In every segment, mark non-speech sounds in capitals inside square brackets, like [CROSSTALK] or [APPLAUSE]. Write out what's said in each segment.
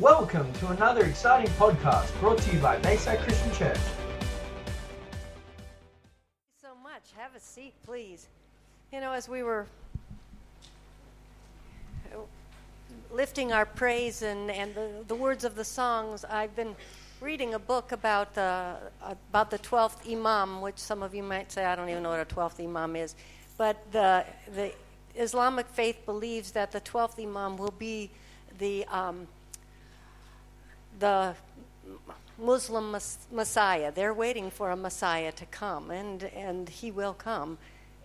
Welcome to another exciting podcast brought to you by Bayside Christian Church. so much. Have a seat, please. You know, as we were lifting our praise and, and the, the words of the songs, I've been reading a book about the, about the 12th Imam, which some of you might say, I don't even know what a 12th Imam is. But the, the Islamic faith believes that the 12th Imam will be the, um, the Muslim Messiah. They're waiting for a Messiah to come, and, and he will come,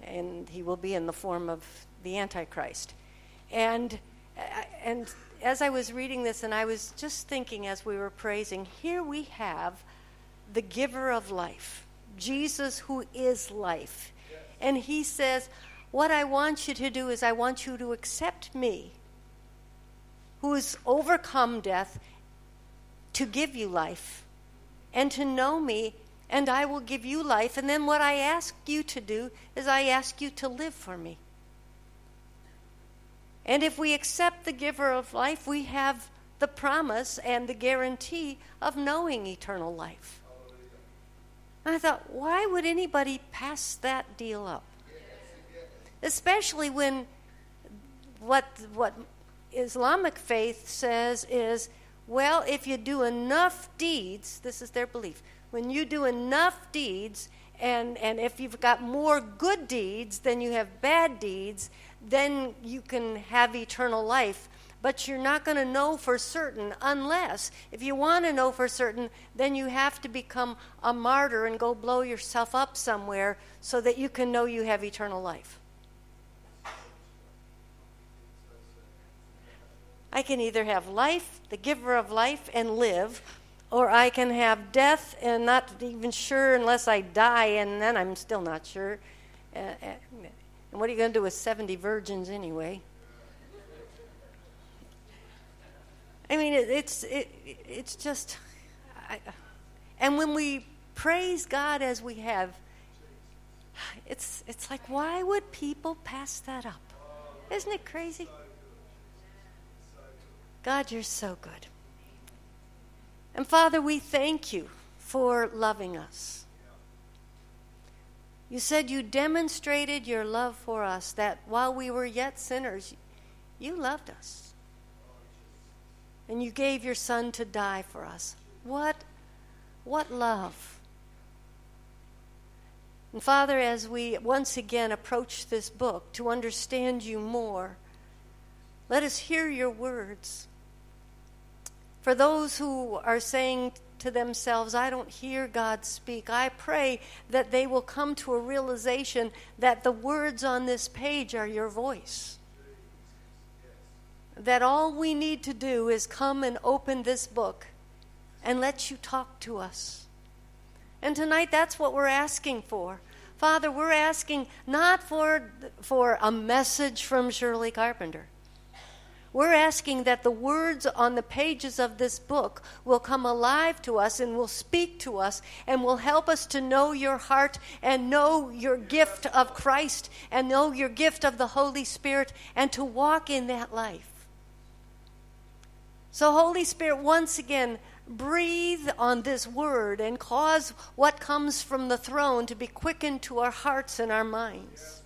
and he will be in the form of the Antichrist. And, and as I was reading this, and I was just thinking as we were praising, here we have the giver of life, Jesus, who is life. And he says, What I want you to do is, I want you to accept me, who has overcome death, to give you life, and to know me, and I will give you life. And then what I ask you to do is, I ask you to live for me. And if we accept the giver of life, we have the promise and the guarantee of knowing eternal life. And I thought, why would anybody pass that deal up? Especially when what, what Islamic faith says is, well, if you do enough deeds, this is their belief, when you do enough deeds, and, and if you've got more good deeds than you have bad deeds, then you can have eternal life. But you're not going to know for certain unless, if you want to know for certain, then you have to become a martyr and go blow yourself up somewhere so that you can know you have eternal life. I can either have life, the giver of life, and live, or I can have death and not even sure unless I die, and then I'm still not sure. Uh, uh and what are you going to do with 70 virgins anyway? I mean, it, it's, it, it's just. I, and when we praise God as we have, it's, it's like, why would people pass that up? Isn't it crazy? God, you're so good. And Father, we thank you for loving us. You said you demonstrated your love for us, that while we were yet sinners, you loved us. And you gave your son to die for us. What, what love. And Father, as we once again approach this book to understand you more, let us hear your words. For those who are saying to themselves, I don't hear God speak. I pray that they will come to a realization that the words on this page are your voice. That all we need to do is come and open this book and let you talk to us. And tonight, that's what we're asking for. Father, we're asking not for, for a message from Shirley Carpenter. We're asking that the words on the pages of this book will come alive to us and will speak to us and will help us to know your heart and know your gift of Christ and know your gift of the Holy Spirit and to walk in that life. So, Holy Spirit, once again, breathe on this word and cause what comes from the throne to be quickened to our hearts and our minds.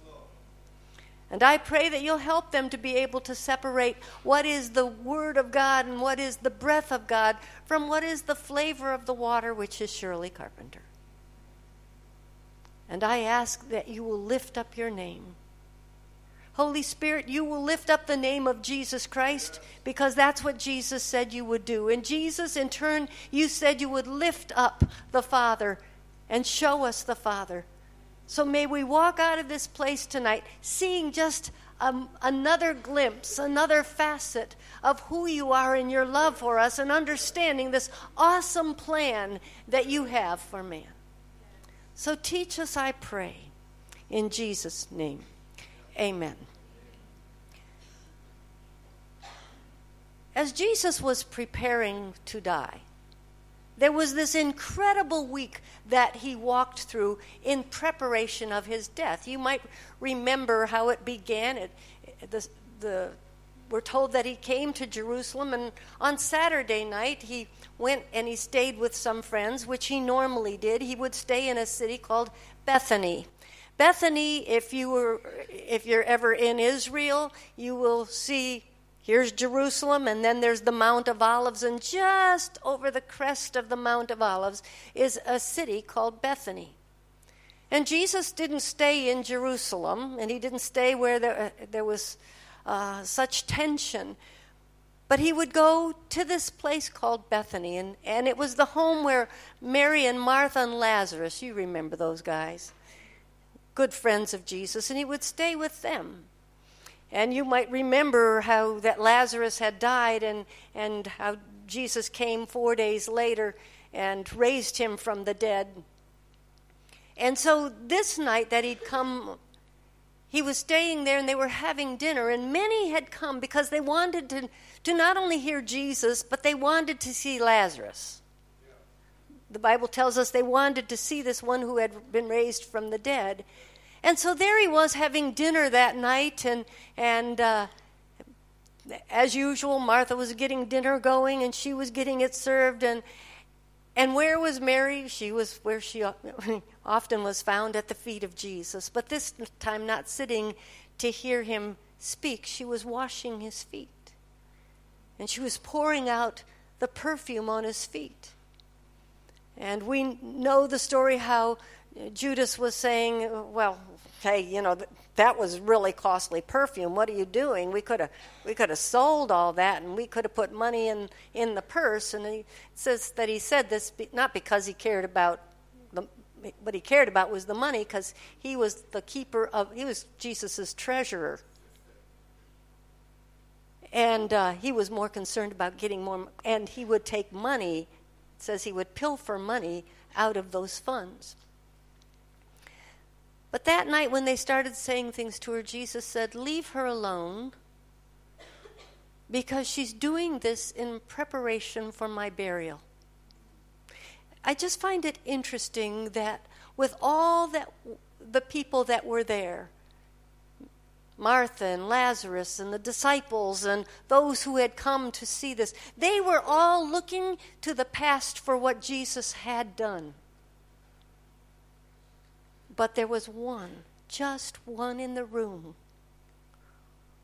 And I pray that you'll help them to be able to separate what is the Word of God and what is the breath of God from what is the flavor of the water, which is Shirley Carpenter. And I ask that you will lift up your name. Holy Spirit, you will lift up the name of Jesus Christ because that's what Jesus said you would do. And Jesus, in turn, you said you would lift up the Father and show us the Father. So may we walk out of this place tonight seeing just um, another glimpse, another facet of who you are and your love for us, and understanding this awesome plan that you have for man. So teach us, I pray, in Jesus' name. Amen. As Jesus was preparing to die, there was this incredible week that he walked through in preparation of his death. You might remember how it began. It, the, the, we're told that he came to Jerusalem, and on Saturday night he went and he stayed with some friends, which he normally did. He would stay in a city called Bethany. Bethany, if you were if you're ever in Israel, you will see here's Jerusalem and then there's the Mount of Olives and just over the crest of the Mount of Olives is a city called Bethany. And Jesus didn't stay in Jerusalem and he didn't stay where there, there was uh, such tension. But he would go to this place called Bethany, and, and it was the home where Mary and Martha and Lazarus, you remember those guys, good friends of Jesus, and he would stay with them. And you might remember how that Lazarus had died and, and how Jesus came four days later and raised him from the dead. And so this night that he'd come, he was staying there and they were having dinner, and many had come because they wanted to, to not only hear Jesus, but they wanted to see Lazarus. The Bible tells us they wanted to see this one who had been raised from the dead. And so there he was having dinner that night, and, and uh, as usual, Martha was getting dinner going and she was getting it served. And, and where was Mary? She was where she [LAUGHS] often was found at the feet of Jesus, but this time not sitting to hear him speak. She was washing his feet. And she was pouring out the perfume on his feet. And we know the story how Judas was saying, Well, hey, you know, that was really costly perfume. What are you doing? We could have we could have sold all that and we could have put money in, in the purse. And he says that he said this not because he cared about the, what he cared about was the money because he was the keeper of, he was Jesus' treasurer. And uh, he was more concerned about getting more, and he would take money, says he would pilfer money out of those funds. But that night, when they started saying things to her, Jesus said, Leave her alone because she's doing this in preparation for my burial. I just find it interesting that with all that the people that were there, Martha and Lazarus and the disciples and those who had come to see this, they were all looking to the past for what Jesus had done. But there was one, just one in the room,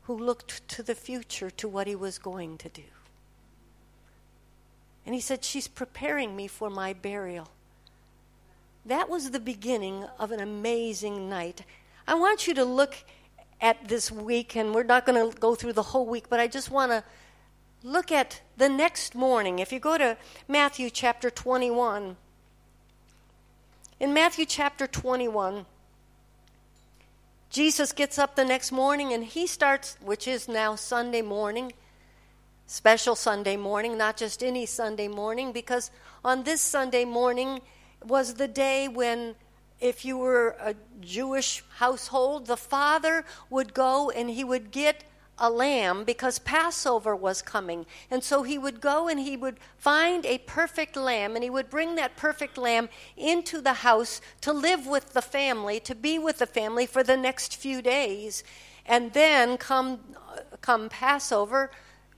who looked to the future, to what he was going to do. And he said, She's preparing me for my burial. That was the beginning of an amazing night. I want you to look at this week, and we're not going to go through the whole week, but I just want to look at the next morning. If you go to Matthew chapter 21, in Matthew chapter 21, Jesus gets up the next morning and he starts, which is now Sunday morning, special Sunday morning, not just any Sunday morning, because on this Sunday morning was the day when, if you were a Jewish household, the father would go and he would get a lamb because Passover was coming. And so he would go and he would find a perfect lamb and he would bring that perfect lamb into the house to live with the family, to be with the family for the next few days. And then come come Passover,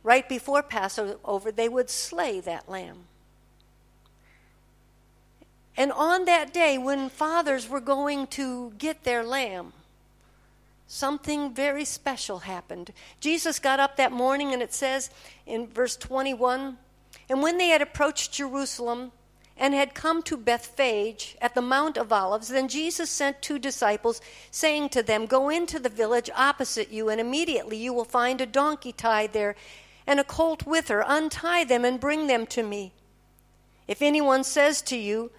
right before Passover, they would slay that lamb. And on that day when fathers were going to get their lamb, something very special happened. Jesus got up that morning, and it says in verse 21 And when they had approached Jerusalem and had come to Bethphage at the Mount of Olives, then Jesus sent two disciples, saying to them, Go into the village opposite you, and immediately you will find a donkey tied there and a colt with her. Untie them and bring them to me. If anyone says to you,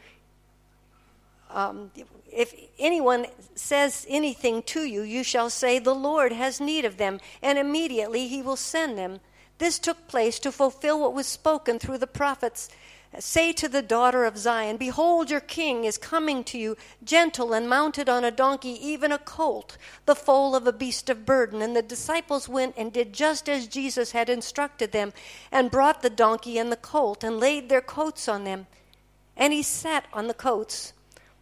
um, if anyone says anything to you, you shall say, The Lord has need of them, and immediately he will send them. This took place to fulfill what was spoken through the prophets. Say to the daughter of Zion, Behold, your king is coming to you, gentle and mounted on a donkey, even a colt, the foal of a beast of burden. And the disciples went and did just as Jesus had instructed them, and brought the donkey and the colt, and laid their coats on them. And he sat on the coats.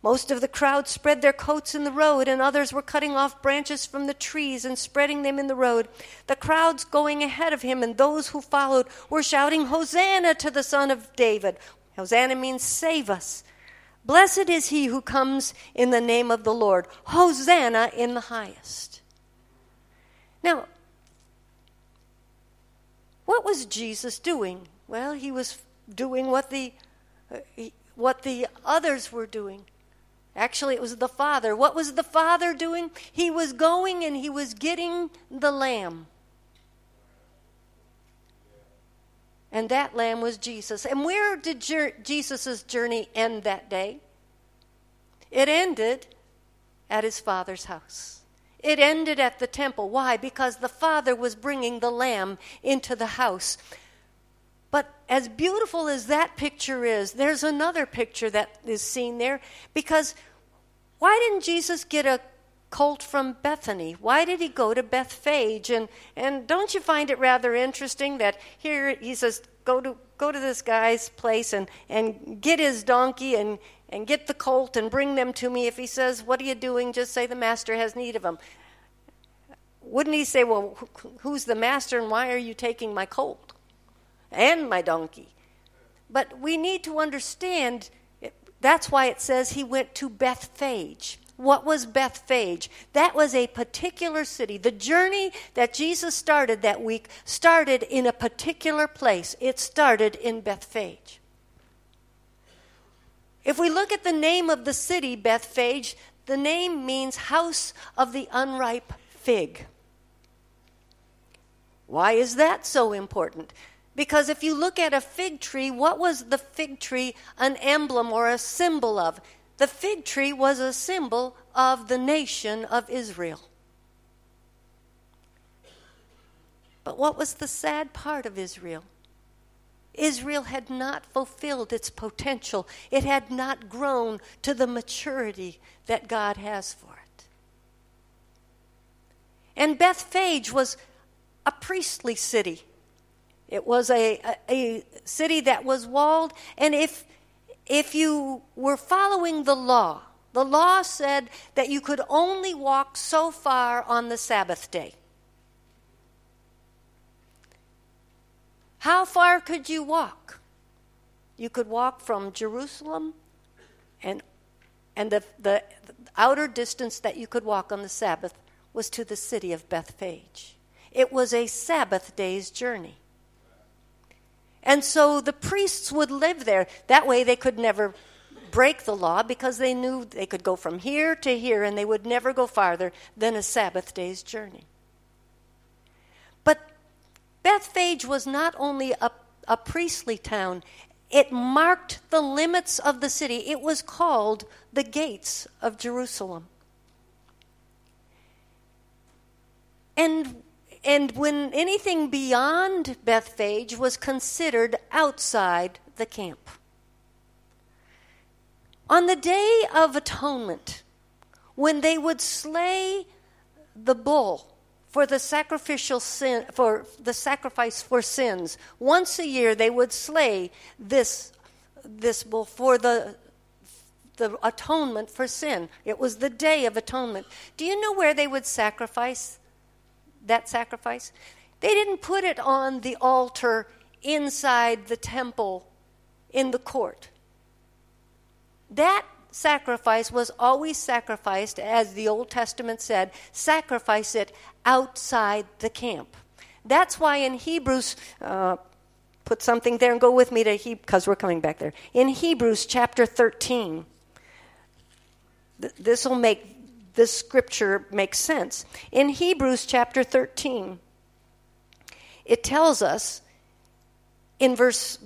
Most of the crowd spread their coats in the road, and others were cutting off branches from the trees and spreading them in the road. The crowds going ahead of him and those who followed were shouting, Hosanna to the Son of David. Hosanna means save us. Blessed is he who comes in the name of the Lord. Hosanna in the highest. Now, what was Jesus doing? Well, he was doing what the, uh, what the others were doing. Actually, it was the Father. What was the Father doing? He was going and he was getting the lamb. And that lamb was Jesus. And where did Jesus' journey end that day? It ended at his Father's house. It ended at the temple. Why? Because the Father was bringing the lamb into the house. But as beautiful as that picture is, there's another picture that is seen there because why didn't Jesus get a colt from Bethany? Why did he go to Bethphage? And, and don't you find it rather interesting that here he says, go to, go to this guy's place and, and get his donkey and, and get the colt and bring them to me. If he says, What are you doing? Just say the master has need of them. Wouldn't he say, Well, who's the master and why are you taking my colt? And my donkey. But we need to understand that's why it says he went to Bethphage. What was Bethphage? That was a particular city. The journey that Jesus started that week started in a particular place. It started in Bethphage. If we look at the name of the city, Bethphage, the name means house of the unripe fig. Why is that so important? Because if you look at a fig tree, what was the fig tree an emblem or a symbol of? The fig tree was a symbol of the nation of Israel. But what was the sad part of Israel? Israel had not fulfilled its potential. It had not grown to the maturity that God has for it. And Bethphage was a priestly city. It was a, a, city that was walled, and if if you were following the law, the law said that you could only walk so far on the Sabbath day. How far could you walk? You could walk from Jerusalem, and, and the, the, the outer distance that you could walk on the Sabbath was to the city of Bethphage. It was a Sabbath day's journey. And so the priests would live there. That way they could never break the law because they knew they could go from here to here and they would never go farther than a Sabbath day's journey. But Bethphage was not only a, a priestly town, it marked the limits of the city. It was called the gates of Jerusalem. And and when anything beyond Bethphage was considered outside the camp. On the day of atonement, when they would slay the bull for the sacrificial sin for the sacrifice for sins, once a year they would slay this this bull for the the atonement for sin. It was the day of atonement. Do you know where they would sacrifice that sacrifice? They didn't put it on the altar inside the temple in the court. That sacrifice was always sacrificed, as the Old Testament said, sacrifice it outside the camp. That's why in Hebrews, uh, put something there and go with me to Hebrews, because we're coming back there. In Hebrews chapter 13, th- this will make this scripture makes sense. In Hebrews chapter 13, it tells us in verse,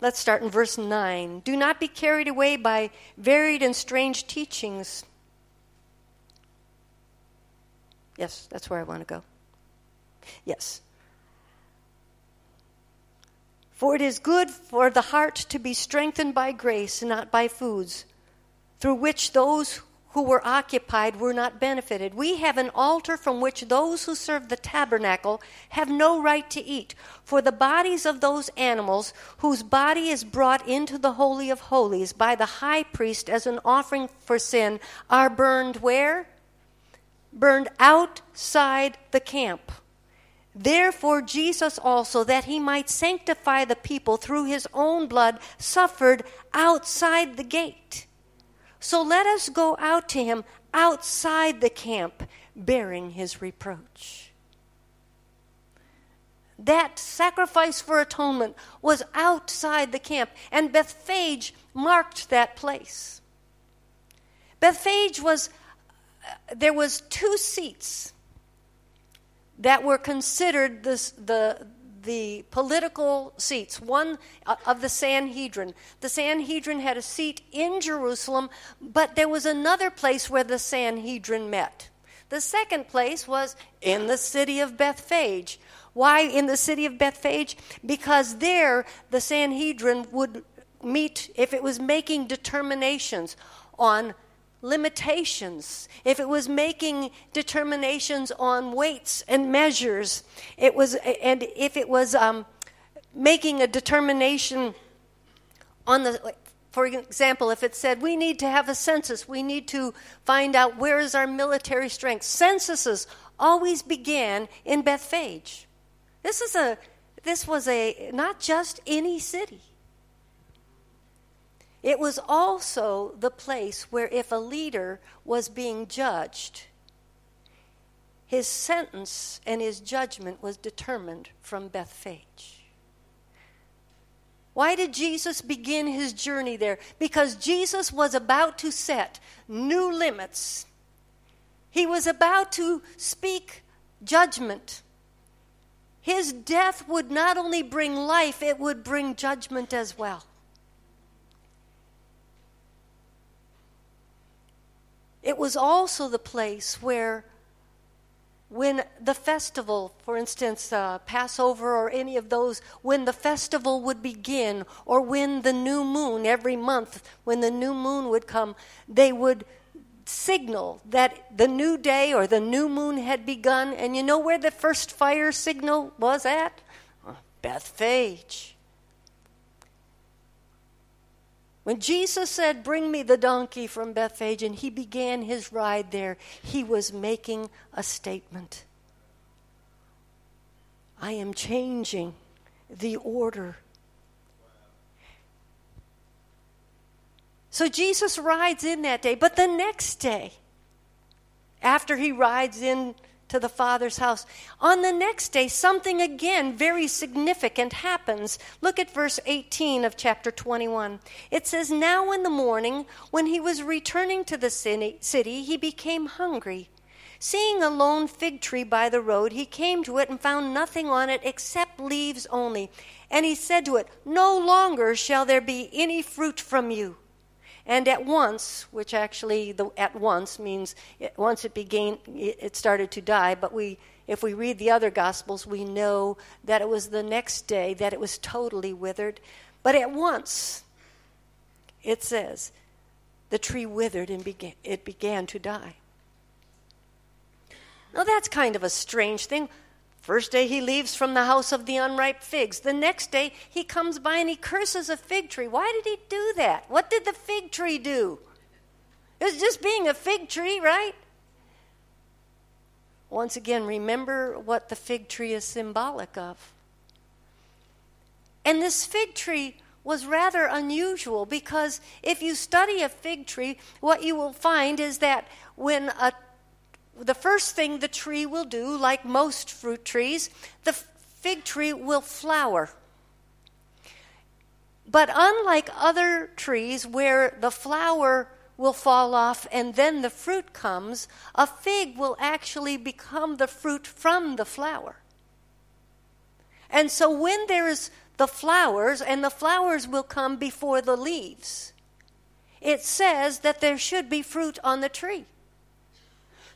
let's start in verse 9 do not be carried away by varied and strange teachings. Yes, that's where I want to go. Yes. For it is good for the heart to be strengthened by grace, not by foods, through which those who were occupied were not benefited. We have an altar from which those who serve the tabernacle have no right to eat. For the bodies of those animals whose body is brought into the Holy of Holies by the high priest as an offering for sin are burned where? Burned outside the camp. Therefore, Jesus also, that he might sanctify the people through his own blood, suffered outside the gate. So let us go out to him outside the camp, bearing his reproach. That sacrifice for atonement was outside the camp, and Bethphage marked that place. Bethphage was, uh, there was two seats that were considered this, the, the political seats, one uh, of the Sanhedrin. The Sanhedrin had a seat in Jerusalem, but there was another place where the Sanhedrin met. The second place was in the city of Bethphage. Why in the city of Bethphage? Because there the Sanhedrin would meet if it was making determinations on limitations, if it was making determinations on weights and measures, it was, and if it was um, making a determination on the, for example, if it said we need to have a census, we need to find out where is our military strength. Censuses always began in Bethphage. This is a, this was a not just any city. It was also the place where, if a leader was being judged, his sentence and his judgment was determined from Bethphage. Why did Jesus begin his journey there? Because Jesus was about to set new limits. He was about to speak judgment. His death would not only bring life, it would bring judgment as well. It was also the place where, when the festival, for instance, uh, Passover or any of those, when the festival would begin, or when the new moon, every month, when the new moon would come, they would signal that the new day or the new moon had begun. And you know where the first fire signal was at? Bethphage. When Jesus said, Bring me the donkey from Bethphage, and he began his ride there, he was making a statement. I am changing the order. So Jesus rides in that day, but the next day, after he rides in to the Father's house. On the next day, something again very significant happens. Look at verse 18 of chapter 21. It says, Now in the morning, when he was returning to the city, he became hungry. Seeing a lone fig tree by the road, he came to it and found nothing on it except leaves only. And he said to it, No longer shall there be any fruit from you. And at once, which actually the at once means it, once it began, it started to die. But we, if we read the other gospels, we know that it was the next day that it was totally withered. But at once, it says, the tree withered and began, it began to die. Now that's kind of a strange thing. First day he leaves from the house of the unripe figs. The next day he comes by and he curses a fig tree. Why did he do that? What did the fig tree do? It was just being a fig tree, right? Once again, remember what the fig tree is symbolic of. And this fig tree was rather unusual because if you study a fig tree, what you will find is that when a the first thing the tree will do, like most fruit trees, the fig tree will flower. But unlike other trees where the flower will fall off and then the fruit comes, a fig will actually become the fruit from the flower. And so when there's the flowers, and the flowers will come before the leaves, it says that there should be fruit on the tree.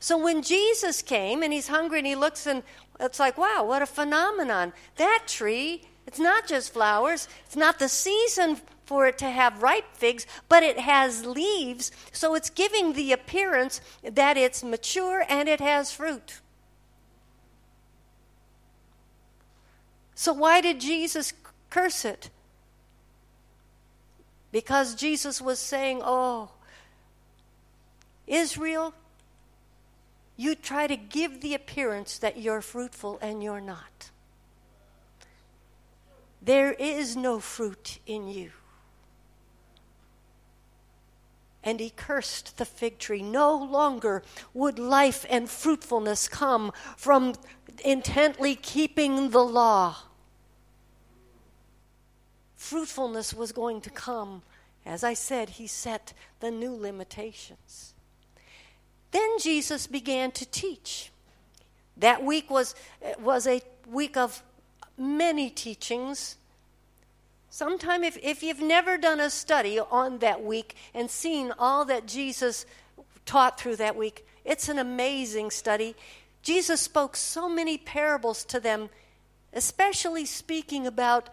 So when Jesus came and he's hungry and he looks and it's like, wow, what a phenomenon. That tree, it's not just flowers, it's not the season for it to have ripe figs, but it has leaves, so it's giving the appearance that it's mature and it has fruit. So, why did Jesus curse it? Because Jesus was saying, Oh, Israel, you try to give the appearance that you're fruitful and you're not. There is no fruit in you. And he cursed the fig tree. No longer would life and fruitfulness come from intently keeping the law. Fruitfulness was going to come. As I said, he set the new limitations. Then Jesus began to teach. That week was, was a week of many teachings. Sometime, if, if you've never done a study on that week and seen all that Jesus taught through that week, it's an amazing study. Jesus spoke so many parables to them, especially speaking about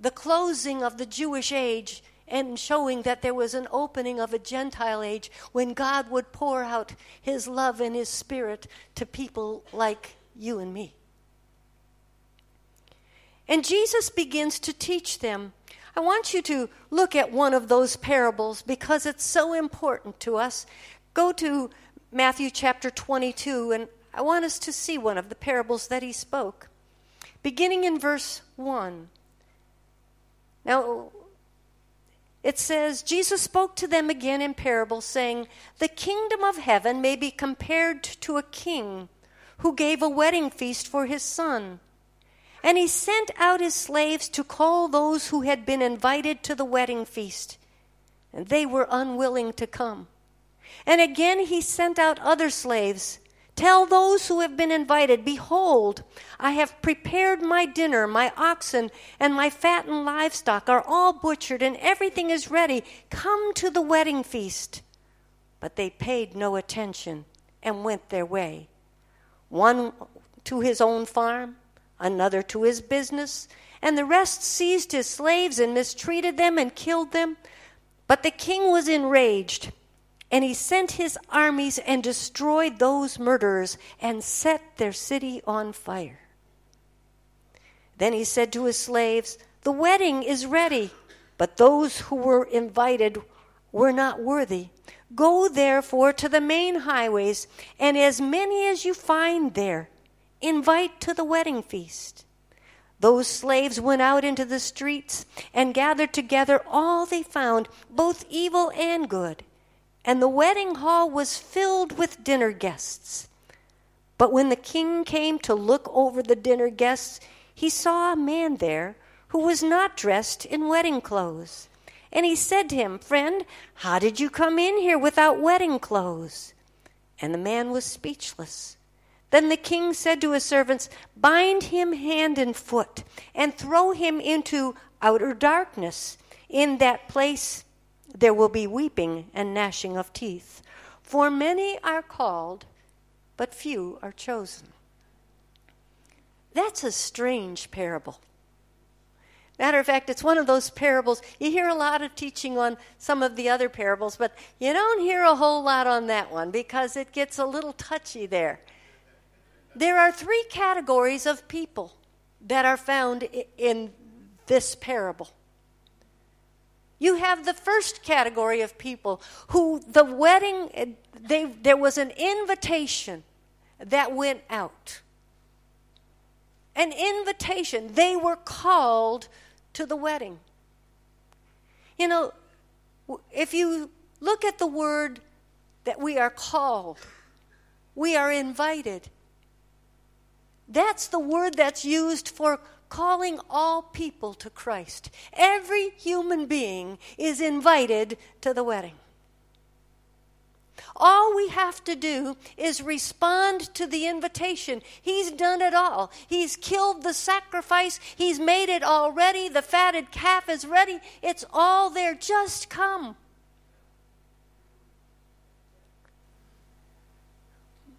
the closing of the Jewish age and showing that there was an opening of a Gentile age when God would pour out his love and his spirit to people like you and me. And Jesus begins to teach them. I want you to look at one of those parables because it's so important to us. Go to Matthew chapter 22, and I want us to see one of the parables that he spoke. Beginning in verse 1. Now, it says, Jesus spoke to them again in parables, saying, The kingdom of heaven may be compared to a king who gave a wedding feast for his son. And he sent out his slaves to call those who had been invited to the wedding feast, and they were unwilling to come. And again he sent out other slaves Tell those who have been invited, Behold, I have prepared my dinner. My oxen and my fattened livestock are all butchered, and everything is ready. Come to the wedding feast. But they paid no attention and went their way. One to his own farm, another to his business, and the rest seized his slaves and mistreated them and killed them. But the king was enraged and he sent his armies and destroyed those murderers and set their city on fire. Then he said to his slaves, The wedding is ready, but those who were invited were not worthy. Go therefore to the main highways, and as many as you find there, invite to the wedding feast. Those slaves went out into the streets and gathered together all they found, both evil and good and the wedding hall was filled with dinner guests. But when the king came to look over the dinner guests, he saw a man there who was not dressed in wedding clothes. And he said to him, Friend, how did you come in here without wedding clothes? And the man was speechless. Then the king said to his servants, Bind him hand and foot, and throw him into outer darkness. In that place there will be weeping and gnashing of teeth. For many are called, but few are chosen. That's a strange parable. Matter of fact, it's one of those parables. You hear a lot of teaching on some of the other parables, but you don't hear a whole lot on that one because it gets a little touchy there. There are three categories of people that are found in this parable. You have the first category of people who the wedding, they, there was an invitation that went out. An invitation. They were called to the wedding. You know, if you look at the word that we are called, we are invited. That's the word that's used for calling all people to Christ. Every human being is invited to the wedding. All we have to do is respond to the invitation. He's done it all. He's killed the sacrifice. He's made it already. The fatted calf is ready. It's all there. Just come.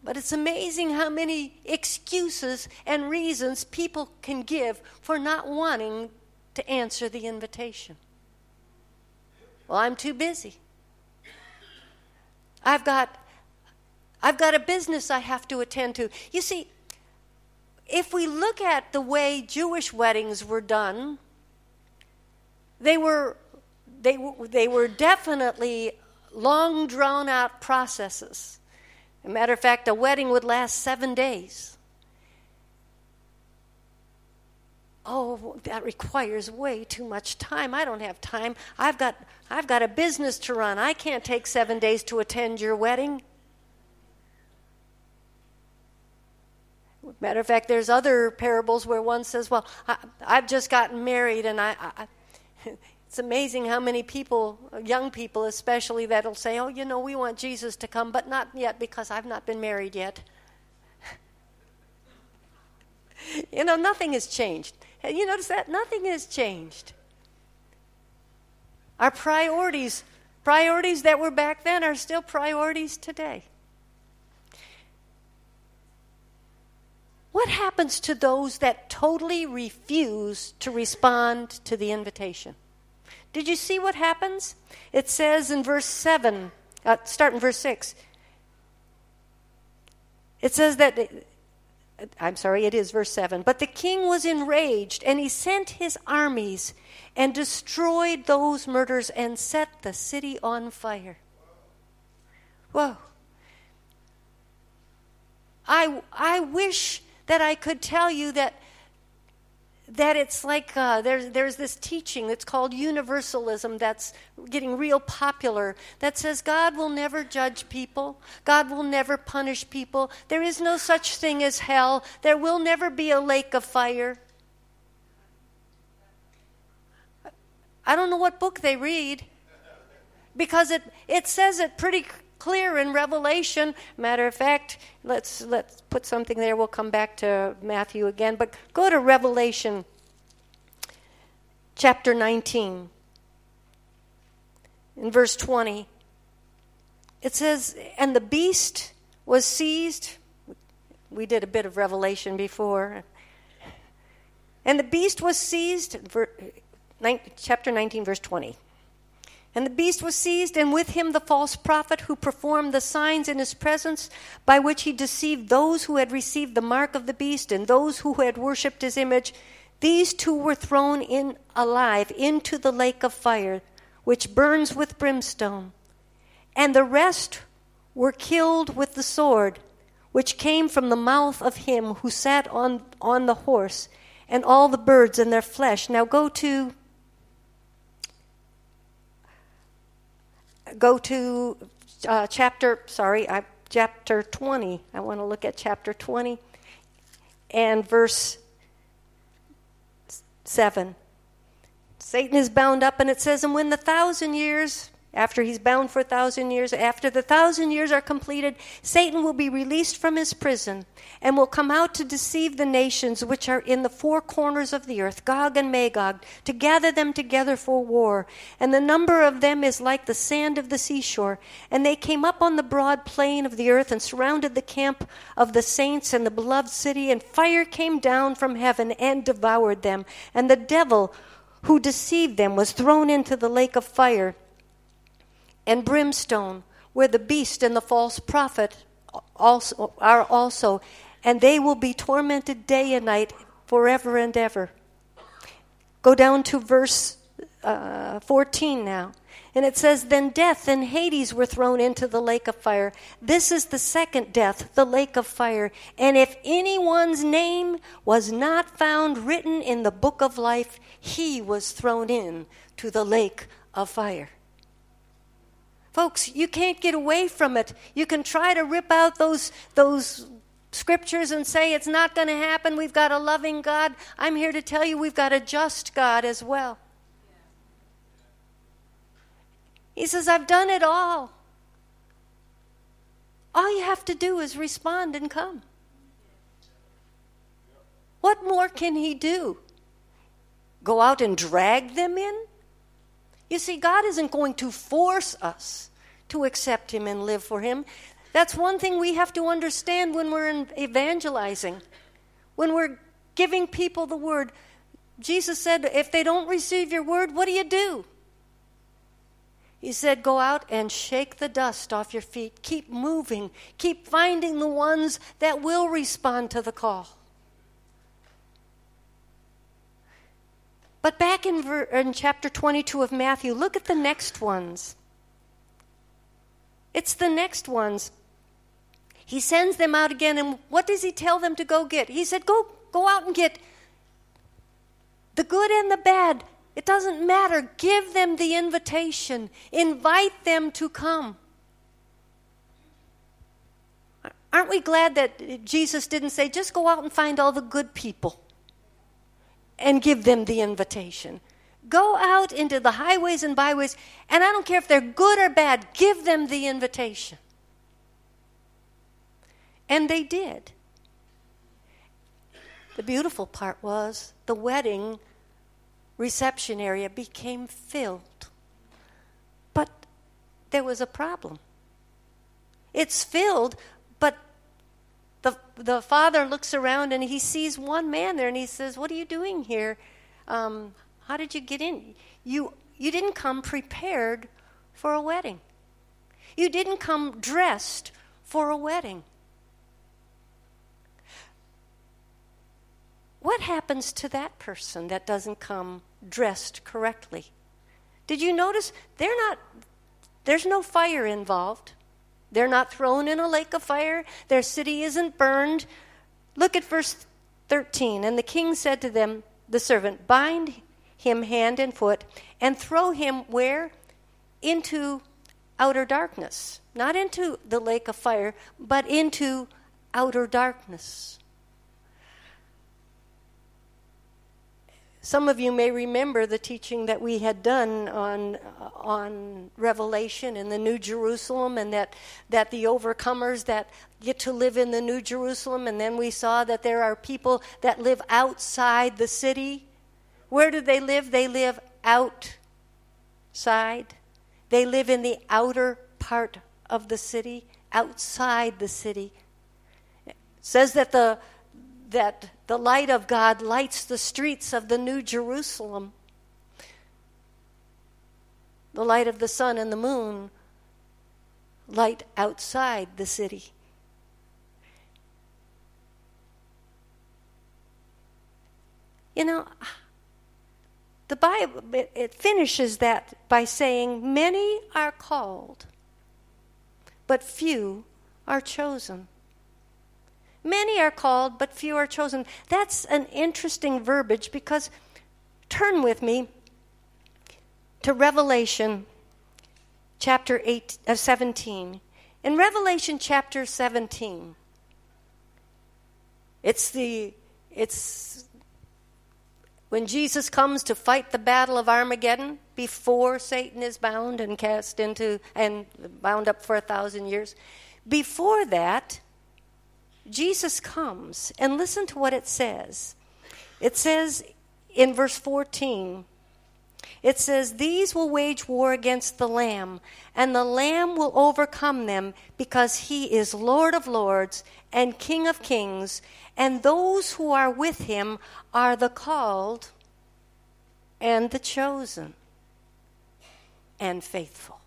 But it's amazing how many excuses and reasons people can give for not wanting to answer the invitation. Well, I'm too busy. I've got I've got a business I have to attend to. You see, if we look at the way Jewish weddings were done, they were they, they were definitely long drawn out processes. A matter of fact, a wedding would last seven days. Oh, that requires way too much time. I don't have time. I've got, I've got a business to run. I can't take seven days to attend your wedding. Matter of fact, there's other parables where one says, Well, I, have just gotten married, and I, I it's amazing how many people, young people especially, that'll say, Oh, you know, we want Jesus to come, but not yet because I've not been married yet. [LAUGHS] you know, nothing has changed. You notice that? Nothing has changed. Our priorities, priorities that were back then, are still priorities today. What happens to those that totally refuse to respond to the invitation? Did you see what happens? It says in verse 7, uh, start in verse 6. It says that, I'm sorry, it is verse 7. But the king was enraged, and he sent his armies and destroyed those murders and set the city on fire. Whoa. I, I wish that I could tell you that that it's like uh, there's, there's this teaching that's called universalism that's getting real popular that says God will never judge people, God will never punish people, there is no such thing as hell, there will never be a lake of fire. I don't know what book they read because it, it says it pretty clear in Revelation. Matter of fact, let's let's put something there. We'll come back to Matthew again, but go to Revelation chapter 19. In verse 20, it says, And the beast was seized. We did a bit of Revelation before. And the beast was seized, chapter 19, verse 20. And the beast was seized, and with him the false prophet who performed the signs in his presence, by which he deceived those who had received the mark of the beast and those who had worshipped his image. These two were thrown in alive into the lake of fire, which burns with brimstone. And the rest were killed with the sword, which came from the mouth of him who sat on, on the horse, and all the birds and their flesh. Now go to go to uh, chapter, sorry, I, chapter 20. I want to look at chapter 20 and verse 7. Satan is bound up, and it says, And when the thousand years after he's bound for a thousand years, after the thousand years are completed, Satan will be released from his prison and will come out to deceive the nations which are in the four corners of the earth, Gog and Magog, to gather them together for war. And the number of them is like the sand of the seashore. And they came up on the broad plain of the earth and surrounded the camp of the saints and the beloved city, and fire came down from heaven and devoured them. And the devil who deceived them was thrown into the lake of fire and brimstone, where the beast and the false prophet also are also, and they will be tormented day and night forever and ever. Go down to verse uh, 14 now. And it says, Then death and Hades were thrown into the lake of fire. This is the second death, the lake of fire. And if anyone's name was not found written in the book of life, he was thrown in to the lake of fire. Folks, you can't get away from it. You can try to rip out those, those scriptures and say it's not going to happen. We've got a loving God. I'm here to tell you we've got a just God as well. He says, I've done it all. All you have to do is respond and come. What more can He do? Go out and drag them in? You see, God isn't going to force us to accept Him and live for Him. That's one thing we have to understand when we're evangelizing, when we're giving people the word. Jesus said, if they don't receive your word, what do you do? He said, Go out and shake the dust off your feet. Keep moving. Keep finding the ones that will respond to the call. But back in, ver- in chapter 22 of Matthew, look at the next ones. It's the next ones. He sends them out again, and what does he tell them to go get? He said, Go, go out and get the good and the bad. It doesn't matter. Give them the invitation, invite them to come. Aren't we glad that Jesus didn't say, just go out and find all the good people? And give them the invitation. Go out into the highways and byways, and I don't care if they're good or bad, give them the invitation. And they did. The beautiful part was the wedding reception area became filled. But there was a problem. It's filled, the, the father looks around and he sees one man there and he says, What are you doing here? Um, how did you get in? You, you didn't come prepared for a wedding, you didn't come dressed for a wedding. What happens to that person that doesn't come dressed correctly? Did you notice they're not there's no fire involved. They're not thrown in a lake of fire, their city isn't burned. Look at verse 13. And the king said to them, the servant, Bind him hand and foot and throw him where? Into outer darkness. Not into the lake of fire, but into outer darkness. Some of you may remember the teaching that we had done on, on Revelation in the New Jerusalem, and that, that the overcomers that get to live in the New Jerusalem, and then we saw that there are people that live outside the city. Where do they live? They live outside. They live in the outer part of the city, outside the city. It says that the that the light of God lights the streets of the New Jerusalem. The light of the sun and the moon light outside the city. You know, the Bible it finishes that by saying many are called but few are chosen. Many are called, but few are chosen. That's an interesting verbiage because turn with me to Revelation chapter 8, uh, 17. In Revelation chapter 17, it's the it's when Jesus comes to fight the battle of Armageddon before Satan is bound and cast into and bound up for a thousand years. Before that, Jesus comes, and listen to what it says. It says in verse 14, it says, These will wage war against the Lamb, and the Lamb will overcome them, because he is Lord of lords and King of kings, and those who are with him are the called and the chosen and faithful.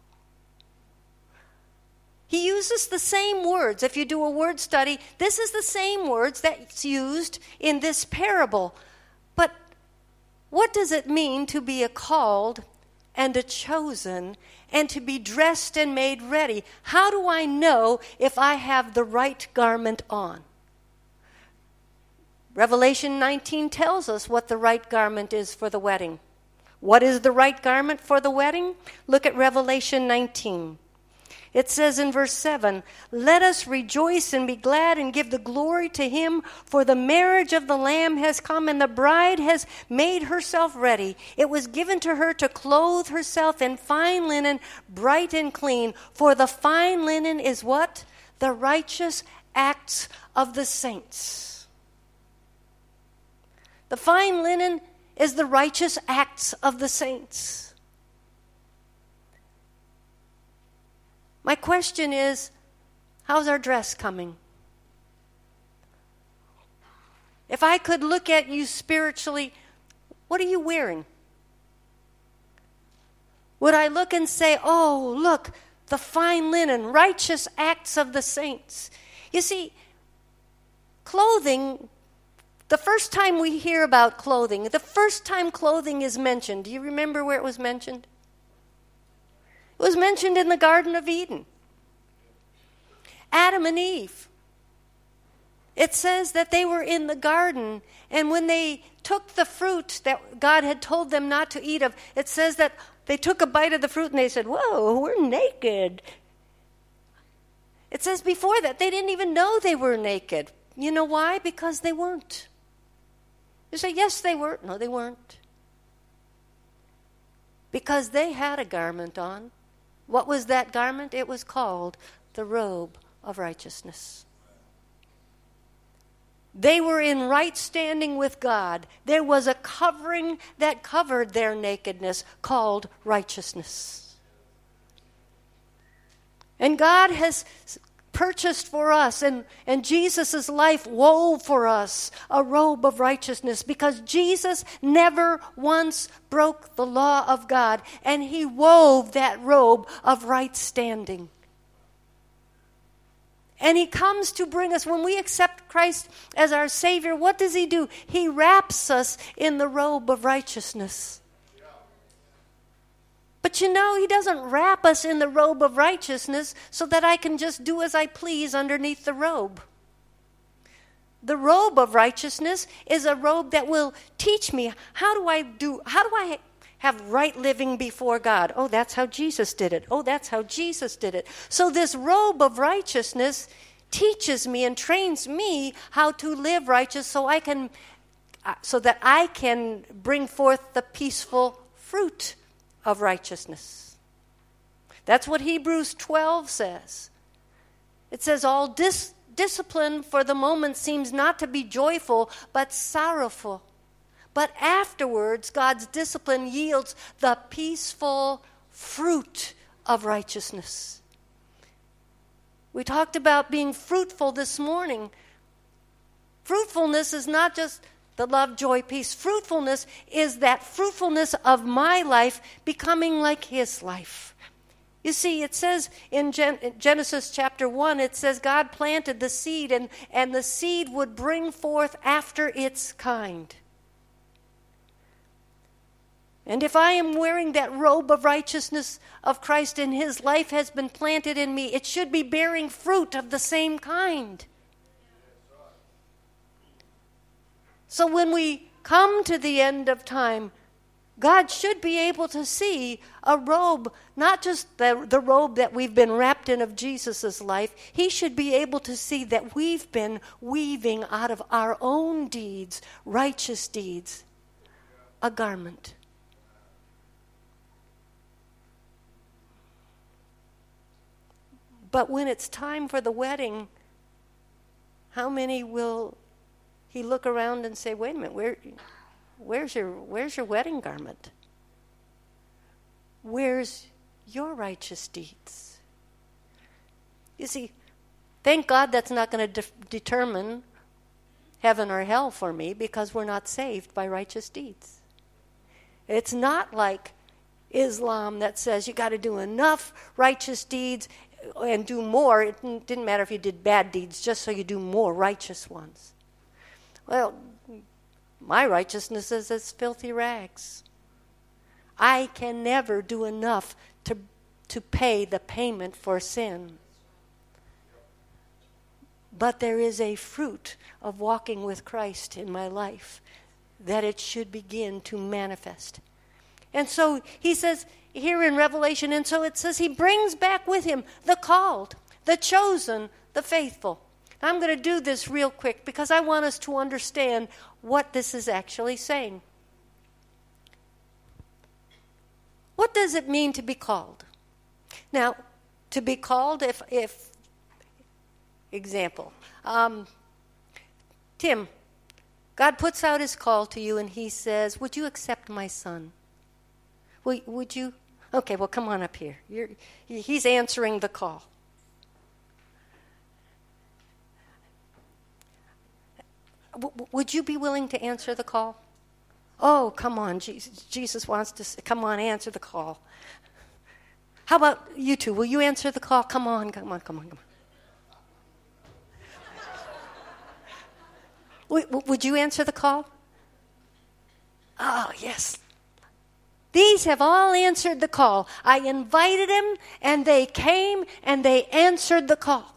He uses the same words. If you do a word study, this is the same words that's used in this parable. But what does it mean to be a called and a chosen and to be dressed and made ready? How do I know if I have the right garment on? Revelation 19 tells us what the right garment is for the wedding. What is the right garment for the wedding? Look at Revelation 19. It says in verse 7 Let us rejoice and be glad and give the glory to him, for the marriage of the Lamb has come, and the bride has made herself ready. It was given to her to clothe herself in fine linen, bright and clean. For the fine linen is what? The righteous acts of the saints. The fine linen is the righteous acts of the saints. My question is how's our dress coming? If I could look at you spiritually, what are you wearing? Would I look and say, Oh, look, the fine linen, righteous acts of the saints? You see, clothing, the first time we hear about clothing, the first time clothing is mentioned, do you remember where it was mentioned? It was mentioned in the Garden of Eden. Adam and Eve. It says that they were in the garden, and when they took the fruit that God had told them not to eat of, it says that they took a bite of the fruit and they said, Whoa, we're naked. It says before that they didn't even know they were naked. You know why? Because they weren't. You say, Yes, they were. No, they weren't. Because they had a garment on. What was that garment? It was called the robe of righteousness. They were in right standing with God. There was a covering that covered their nakedness called righteousness. And God has purchased for us, and, and Jesus' life wove for us a robe of righteousness because Jesus never once broke the law of God, and he wove that robe of right standing. And he comes to bring us, when we accept Christ as our Savior, what does he do? He wraps us in the robe of righteousness. But you know, he doesn't wrap us in the robe of righteousness so that I can just do as I please underneath the robe. The robe of righteousness is a robe that will teach me how do I do, how do I have right living before God. Oh, that's how Jesus did it. Oh, that's how Jesus did it. So, this robe of righteousness teaches me and trains me how to live righteous so I can uh, so that I can bring forth the peaceful fruit of righteousness. That's what Hebrews 12 says. It says all dis- discipline for the moment seems not to be joyful but sorrowful. But afterwards, God's discipline yields the peaceful fruit of righteousness. We talked about being fruitful this morning. Fruitfulness is not just the love, joy, peace. Fruitfulness is that fruitfulness of my life becoming like His life. You see, it says in Gen- Genesis chapter 1, it says God planted the seed, and, and the seed would bring forth after its kind. And if I am wearing that robe of righteousness of Christ and his life has been planted in me, it should be bearing fruit of the same kind. So when we come to the end of time, God should be able to see a robe, not just the, the robe that we've been wrapped in of Jesus' life. He should be able to see that we've been weaving out of our own deeds, righteous deeds, a garment. But when it's time for the wedding, how many will he look around and say, wait a minute, where, where's, your, where's your wedding garment? Where's your righteous deeds? You see, thank God that's not going to de- determine heaven or hell for me because we're not saved by righteous deeds. It's not like Islam that says you got to do enough righteous deeds and do more. It didn't matter if you did bad deeds, just so you do more righteous ones. Well, my righteousness is as filthy rags. I can never do enough to, to pay the payment for sin. But there is a fruit of walking with Christ in my life that it should begin to manifest. And so he says, here in Revelation. And so it says he brings back with him the called, the chosen, the faithful. Now, I'm going to do this real quick because I want us to understand what this is actually saying. What does it mean to be called? Now, to be called, if, if example, um, Tim, God puts out his call to you and he says, Would you accept my son? Would, you? Okay, well, come on up here. You're, he's answering the call. W- would you be willing to answer the call? Oh, come on, Jesus, Jesus wants to come on, answer the call. How about you two? Will you answer the call? Come on, come on, come on, come on. [LAUGHS] Would you answer the call? Oh, yes. These have all answered the call. I invited them, and they came, and they answered the call.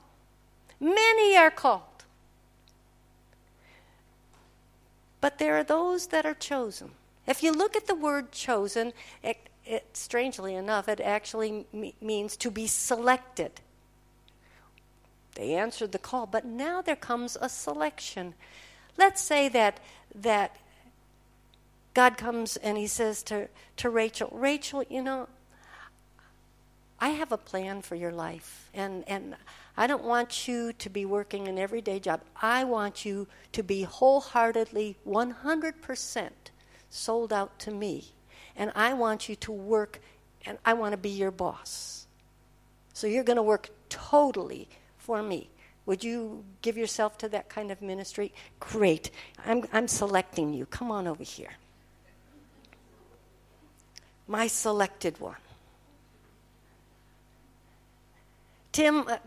Many are called. But there are those that are chosen. If you look at the word chosen, it, it strangely enough, it actually me- means to be selected. They answered the call, but now there comes a selection. Let's say that that God comes and he says to, to Rachel, Rachel, you know, I have a plan for your life. And, and I don't want you to be working an everyday job. I want you to be wholeheartedly, 100% sold out to me. And I want you to work, and I want to be your boss. So you're going to work totally for me. Would you give yourself to that kind of ministry? Great. I'm, I'm selecting you. Come on over here my selected one. Tim, uh,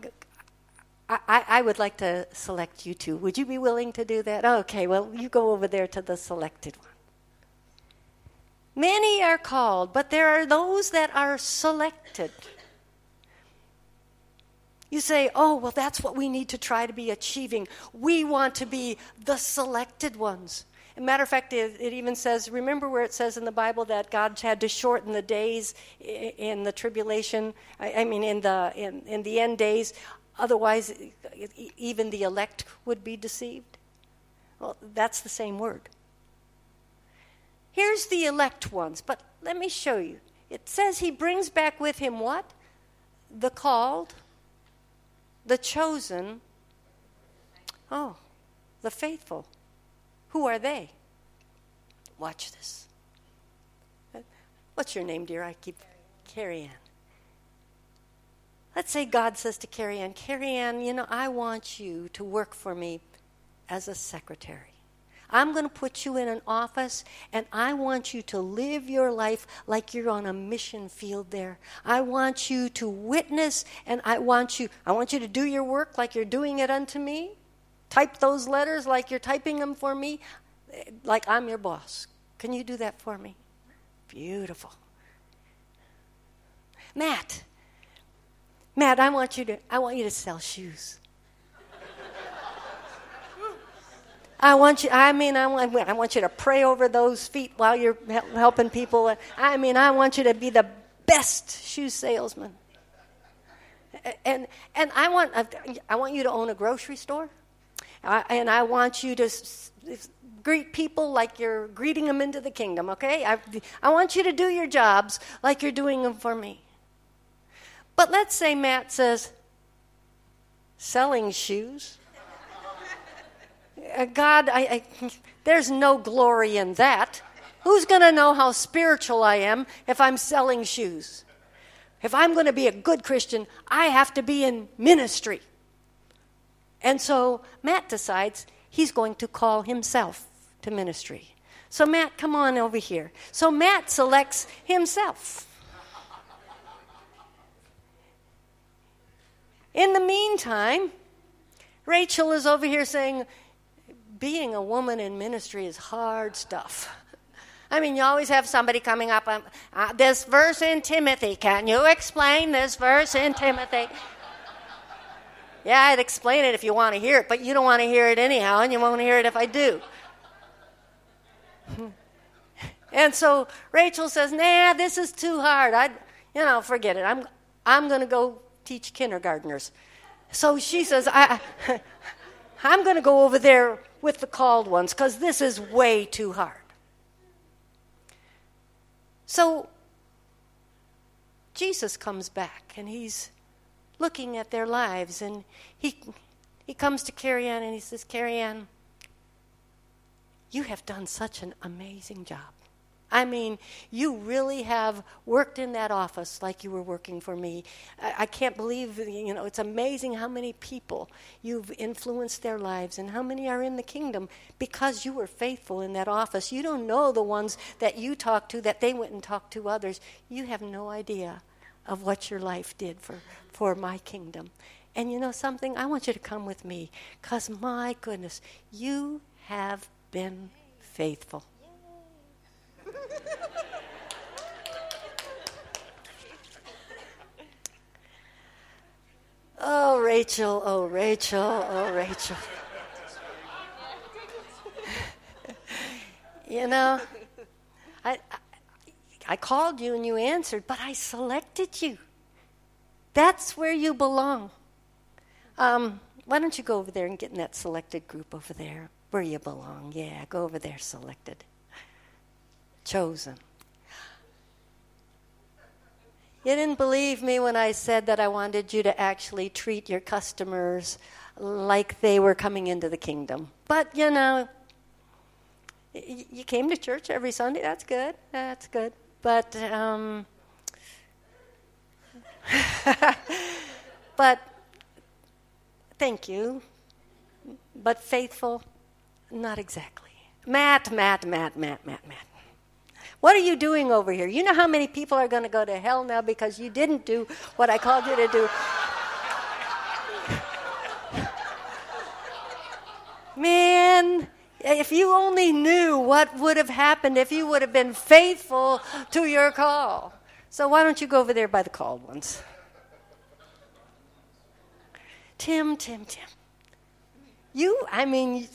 I, I, would like to select you two. Would you be willing to do that? Okay, well, you go over there to the selected one. Many are called, but there are those that are selected. You say, oh, well, that's what we need to try to be achieving. We want to be the selected ones matter of fact, it, it, even says, remember where it says in the Bible that God had to shorten the days in the tribulation, I, I mean, in the, in, in the end days, otherwise, even the elect would be deceived? Well, that's the same word. Here's the elect ones, but let me show you. It says he brings back with him what? The called, the chosen, oh, the faithful. Who are they? Watch this. What's your name, dear? I keep Carrie Ann. Let's say God says to Carrie Ann, Carrie Ann, you know, I want you to work for me as a secretary. I'm going to put you in an office and I want you to live your life like you're on a mission field there. I want you to witness and I want you I want you to do your work like you're doing it unto me type those letters like you're typing them for me, like I'm your boss. Can you do that for me? Beautiful. Matt, Matt, I want you to I want you to sell shoes. I want you. I mean, I want. I want you to pray over those feet while you're helping people. I mean, I want you to be the best shoe salesman. And and I want. I want you to own a grocery store. And I want you to greet people like you're greeting them into the kingdom, okay? I, I want you to do your jobs like you're doing them for me. But let's say Matt says, selling shoes. Uh, God, I, I, there's no glory in that. Who's going to know how spiritual I am if I'm selling shoes? If I'm going to be a good Christian, I have to be in ministry. And so Matt decides he's going to call himself to ministry. So, Matt, come on over here. So, Matt selects himself. In the meantime, Rachel is over here saying, being a woman in ministry is hard stuff. I mean, you always have somebody coming up, um, uh, this verse in Timothy. Can you explain this verse in Timothy? Yeah, I'd explain it if you want to hear it, but you don't want to hear it anyhow, and you won't hear it if I do. [LAUGHS] and so Rachel says, Nah, this is too hard. I, you know, forget it. I'm, I'm going to go teach kindergartners. So she says, I, I'm going to go over there with the called ones because this is way too hard. So Jesus comes back and he's looking at their lives. And he, he comes to Carrie Ann and he says, Carrie Ann, you have done such an amazing job. I mean, you really have worked in that office like you were working for me. I, I, can't believe, you know, it's amazing how many people you've influenced their lives and how many are in the kingdom because you were faithful in that office. You don't know the ones that you talked to that they went and talked to others. You have no idea of what your life did for, for my kingdom. And you know something? I want you to come with me because, my goodness, you have been faithful. [LAUGHS] oh, Rachel, oh, Rachel, oh, Rachel. [LAUGHS] you know, I, I, I called you and you answered, but I selected you. That's where you belong. Um, why don't you go over there and get in that selected group over there where you belong? Yeah, go over there, selected. Chosen. You didn't believe me when I said that I wanted you to actually treat your customers like they were coming into the kingdom. But, you know, you came to church every Sunday. That's good. That's good. But, um, [LAUGHS] but Thank you. But faithful? Not exactly. Matt, Matt, Matt, Matt, Matt, Matt. What are you doing over here? You know how many people are going to go to hell now because you didn't do what I called you to do? Man, if you only knew what would have happened if you would have been faithful to your call. So why don't you go over there by the called ones? Tim, Tim, Tim. You, I mean,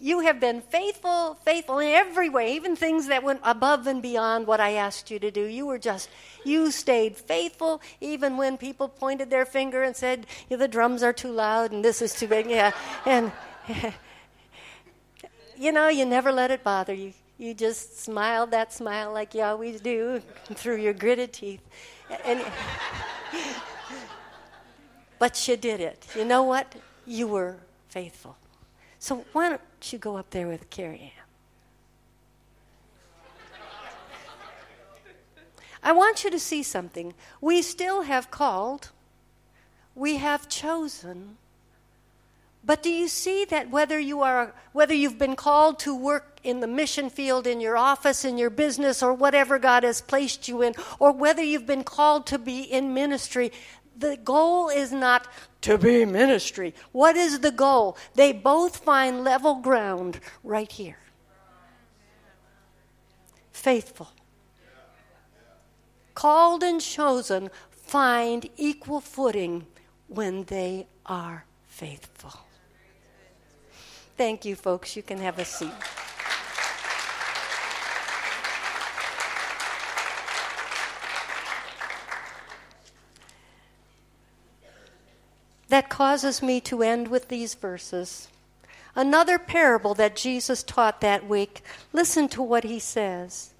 you have been faithful, faithful in every way, even things that went above and beyond what I asked you to do. You were just, you stayed faithful, even when people pointed their finger and said, yeah, the drums are too loud and this is too big. Yeah. And, [LAUGHS] you know, you never let it bother you. You just smiled that smile like you always do [LAUGHS] through your gritted teeth. And, [LAUGHS] but you did it. You know what? You were faithful. So why don't you go up there with Carrie Ann? I want you to see something. We still have called, we have chosen. But do you see that whether you are whether you've been called to work in the mission field in your office in your business or whatever God has placed you in or whether you've been called to be in ministry the goal is not to be ministry. What is the goal? They both find level ground right here. Faithful. Called and chosen find equal footing when they are faithful. Thank you, folks. You can have a seat. That causes me to end with these verses. Another parable that Jesus taught that week. Listen to what he says.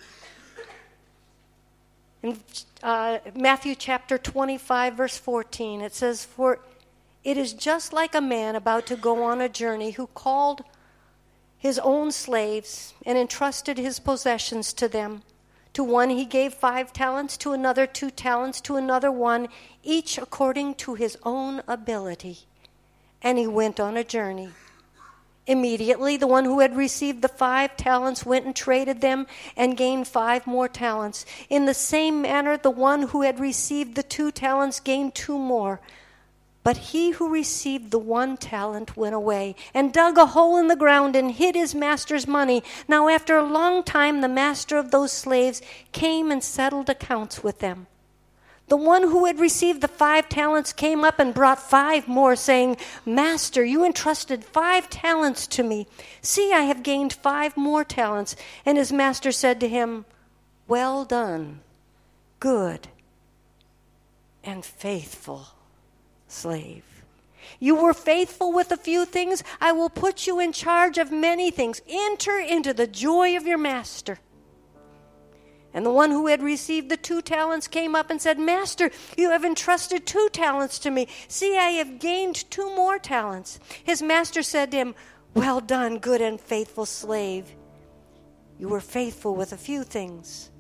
In uh, Matthew chapter 25, verse 14, it says, For it is just like a man about to go on a journey who called his own slaves and entrusted his possessions to them. To one he gave five talents, to another two talents, to another one, each according to his own ability. And he went on a journey. Immediately, the one who had received the five talents went and traded them and gained five more talents. In the same manner, the one who had received the two talents gained two more. But he who received the one talent went away and dug a hole in the ground and hid his master's money. Now, after a long time, the master of those slaves came and settled accounts with them. The one who had received the five talents came up and brought five more, saying, Master, you entrusted five talents to me. See, I have gained five more talents. And his master said to him, Well done, good and faithful slave. You were faithful with a few things, I will put you in charge of many things. Enter into the joy of your master. And the one who had received the two talents came up and said, Master, you have entrusted two talents to me. See, I have gained two more talents. His master said to him, Well done, good and faithful slave. You were faithful with a few things.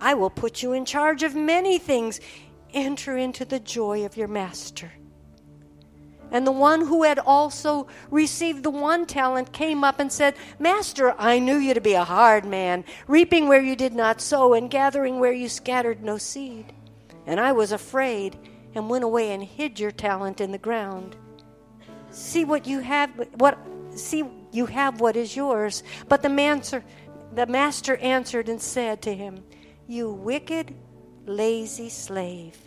I will put you in charge of many things. Enter into the joy of your master. And the one who had also received the one talent came up and said, Master, I knew you to be a hard man, reaping where you did not sow, and gathering where you scattered no seed. And I was afraid, and went away and hid your talent in the ground. See what you have what see you have what is yours. But the master the master answered and said to him, You wicked, lazy slave.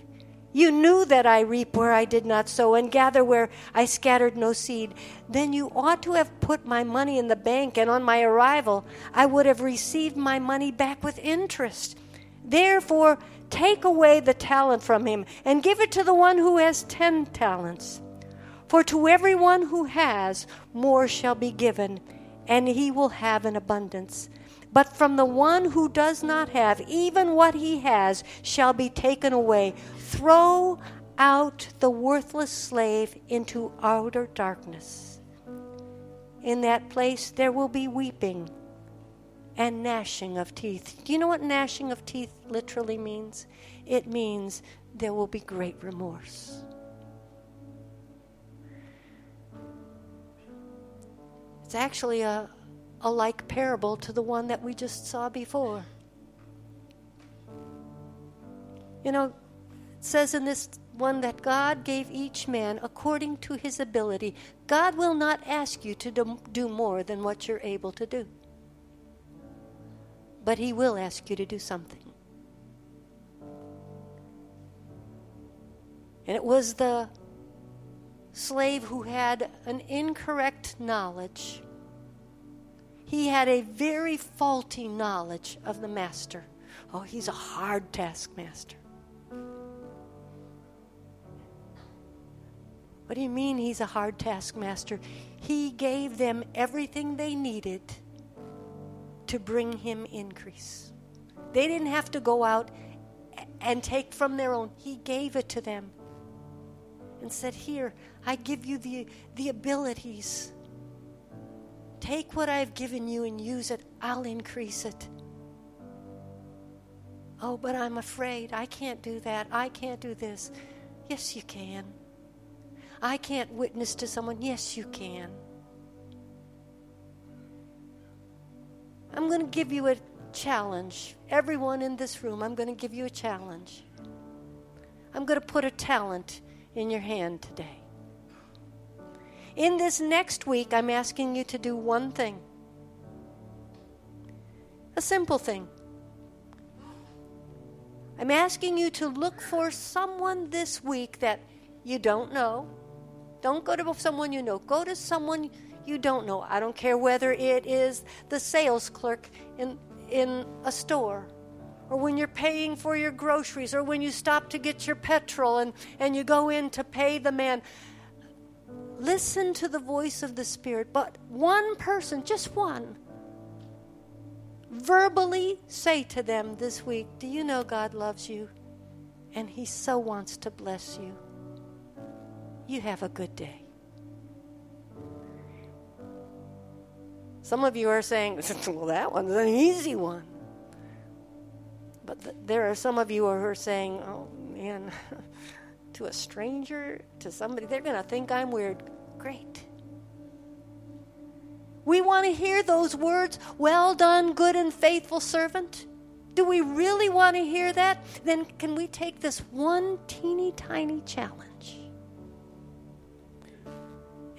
You knew that I reap where I did not sow and gather where I scattered no seed. Then you ought to have put my money in the bank, and on my arrival I would have received my money back with interest. Therefore, take away the talent from him and give it to the one who has ten talents. For to everyone who has, more shall be given, and he will have an abundance. But from the one who does not have, even what he has shall be taken away. Throw out the worthless slave into outer darkness. In that place there will be weeping and gnashing of teeth. Do you know what gnashing of teeth literally means? It means there will be great remorse. It's actually a, a like parable to the one that we just saw before. You know, says in this one that God gave each man according to his ability. God will not ask you to do more than what you're able to do, but He will ask you to do something. And it was the slave who had an incorrect knowledge he had a very faulty knowledge of the master. Oh, he's a hard taskmaster. What do you mean he's a hard taskmaster? He gave them everything they needed to bring him increase. They didn't have to go out and take from their own, he gave it to them and said, Here, I give you the, the abilities Take what I've given you and use it. I'll increase it. Oh, but I'm afraid. I can't do that. I can't do this. Yes, you can. I can't witness to someone. Yes, you can. I'm going to give you a challenge. Everyone in this room, I'm going to give you a challenge. I'm going to put a talent in your hand today. In this next week, I'm asking you to do one thing a simple thing. I'm asking you to look for someone this week that you don't know. Don't go to someone you know. Go to someone you don't know. I don't care whether it is the sales clerk in, in a store or when you're paying for your groceries or when you stop to get your petrol and, and you go in to pay the man listen to the voice of the Spirit, but one person, just one, verbally say to them this week, Do you know God loves you? And He so wants to bless you. You have a good day. Some of you are saying, [LAUGHS] Well, that one's an easy one. But th- there are some of you who are saying, Oh, man. [LAUGHS] to a stranger, to somebody, they're going to think I'm weird. Great. We want to hear those words, well done, good and faithful servant. Do we really want to hear that? Then can we take this one teeny tiny challenge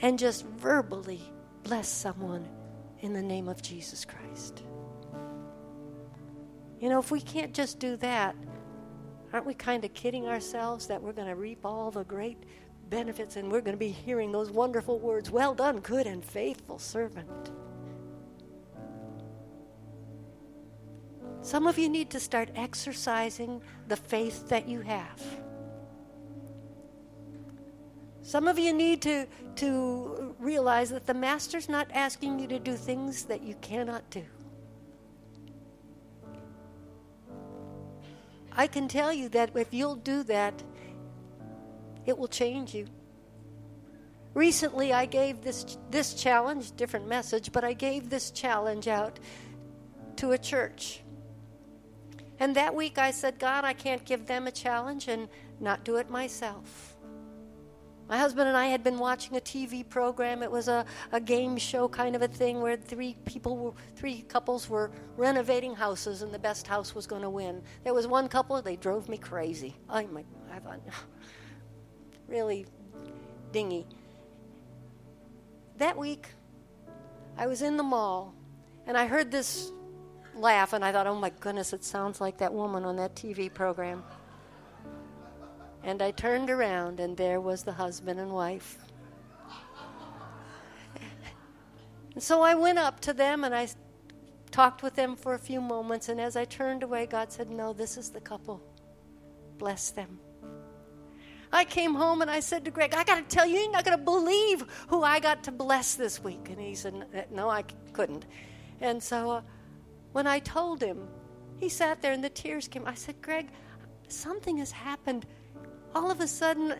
and just verbally bless someone in the name of Jesus Christ? You know, if we can't just do that, Aren't we kind of kidding ourselves that we're going to reap all the great benefits and we're going to be hearing those wonderful words, well done, good and faithful servant? Some of you need to start exercising the faith that you have. Some of you need to, to realize that the Master's not asking you to do things that you cannot do. I can tell you that if you'll do that, it will change you. Recently, I gave this, this challenge, different message, but I gave this challenge out to a church. And that week I said, God, I can't give them a challenge and not do it myself. My husband and I had been watching a TV program. It was a, a game show kind of a thing where three people, were, three couples were renovating houses, and the best house was going to win. There was one couple, they drove me crazy. Oh my, I thought, [LAUGHS] really dingy. That week, I was in the mall, and I heard this laugh, and I thought, oh my goodness, it sounds like that woman on that TV program. And I turned around, and there was the husband and wife. and so I went up to them and I talked with them for a few moments. And as I turned away, God said, No, this is the couple. Bless them. I came home and I said to Greg, I got to tell you, you're not going to believe who I got to bless this week. And he said, No, I couldn't. And so uh, when I told him, he sat there and the tears came. I said, Greg, something has happened all of a sudden,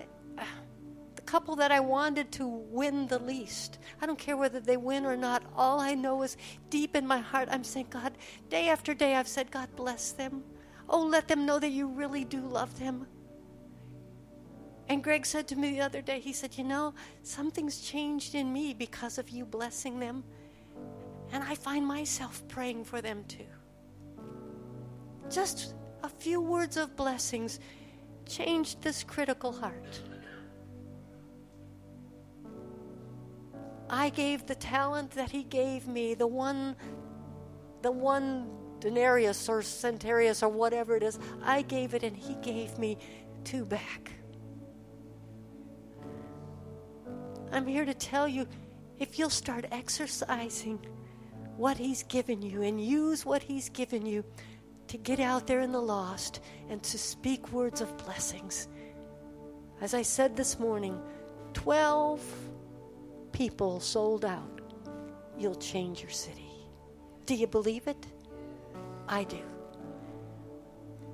the couple that I wanted to win the least, I don't care whether they win or not, all I know is deep in my heart, I'm saying, God, day after day, I've said, God bless them. Oh, let them know that you really do love them. And Greg said to me the other day, he said, You know, something's changed in me because of you blessing them. And I find myself praying for them too. Just a few words of blessings changed this critical heart. I gave the talent that he gave me, the one, the one denarius or centarius or whatever it is, I gave it and he gave me two back. I'm here to tell you if you'll start exercising what he's given you and use what he's given you, to get out there in the lost and to speak words of blessings. As I said this morning, 12 people sold out. You'll change your city. Do you believe it? I do.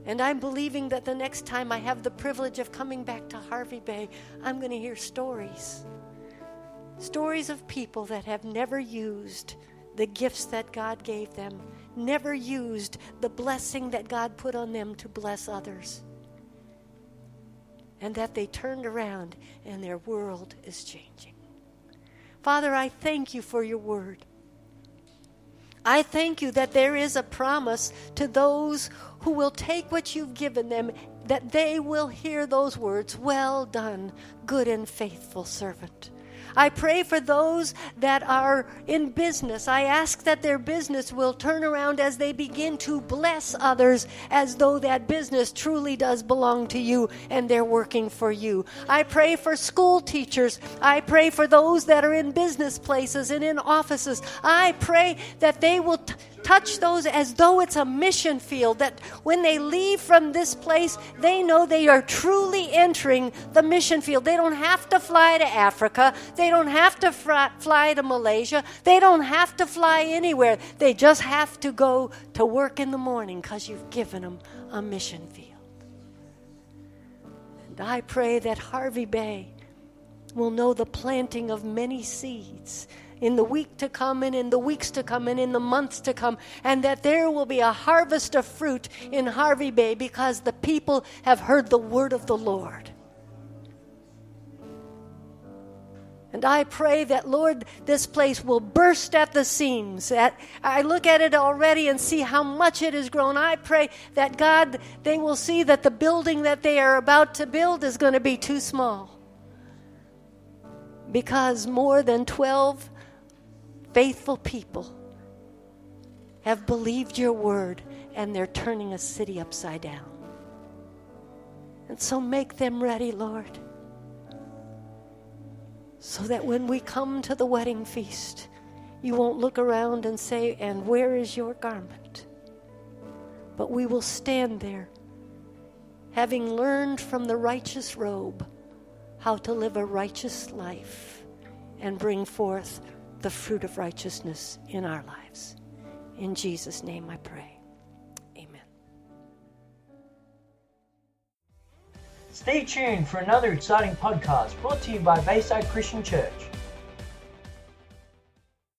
And I'm believing that the next time I have the privilege of coming back to Hervey Bay, I'm going to hear stories. Stories of people that have never used the gifts that God gave them never used the blessing that God put on them to bless others. And that they turned around and their world is changing. Father, I thank you for your word. I thank you that there is a promise to those who will take what you've given them, that they will hear those words Well done, good and faithful servant. I pray for those that are in business. I ask that their business will turn around as they begin to bless others as though that business truly does belong to you and they're working for you. I pray for school teachers. I pray for those that are in business places and in offices. I pray that they will. T- touch those as though it's a mission field, that when they leave from this place, they know they are truly entering the mission field. They don't have to fly to Africa, they don't have to fly to Malaysia, they don't have to fly anywhere. They just have to go to work in the morning because you've given them a mission field. And I pray that Hervey Bay will know the planting of many seeds in the week to come and in the weeks to come and in the months to come, and that there will be a harvest of fruit in Hervey Bay because the people have heard the word of the Lord. And I pray that, Lord, this place will burst at the seams. That I look at it already and see how much it has grown. I pray that, God, they will see that the building that they are about to build is going to be too small. Because more than 12 faithful people have believed your word and they're turning a city upside down. And so make them ready, Lord, so that when we come to the wedding feast, you won't look around and say, And where is your garment? But we will stand there, having learned from the righteous robe how to live a righteous life and bring forth the fruit of righteousness in our lives. In Jesus' name I pray. Amen. Stay tuned for another exciting podcast brought to you by Bayside Christian Church.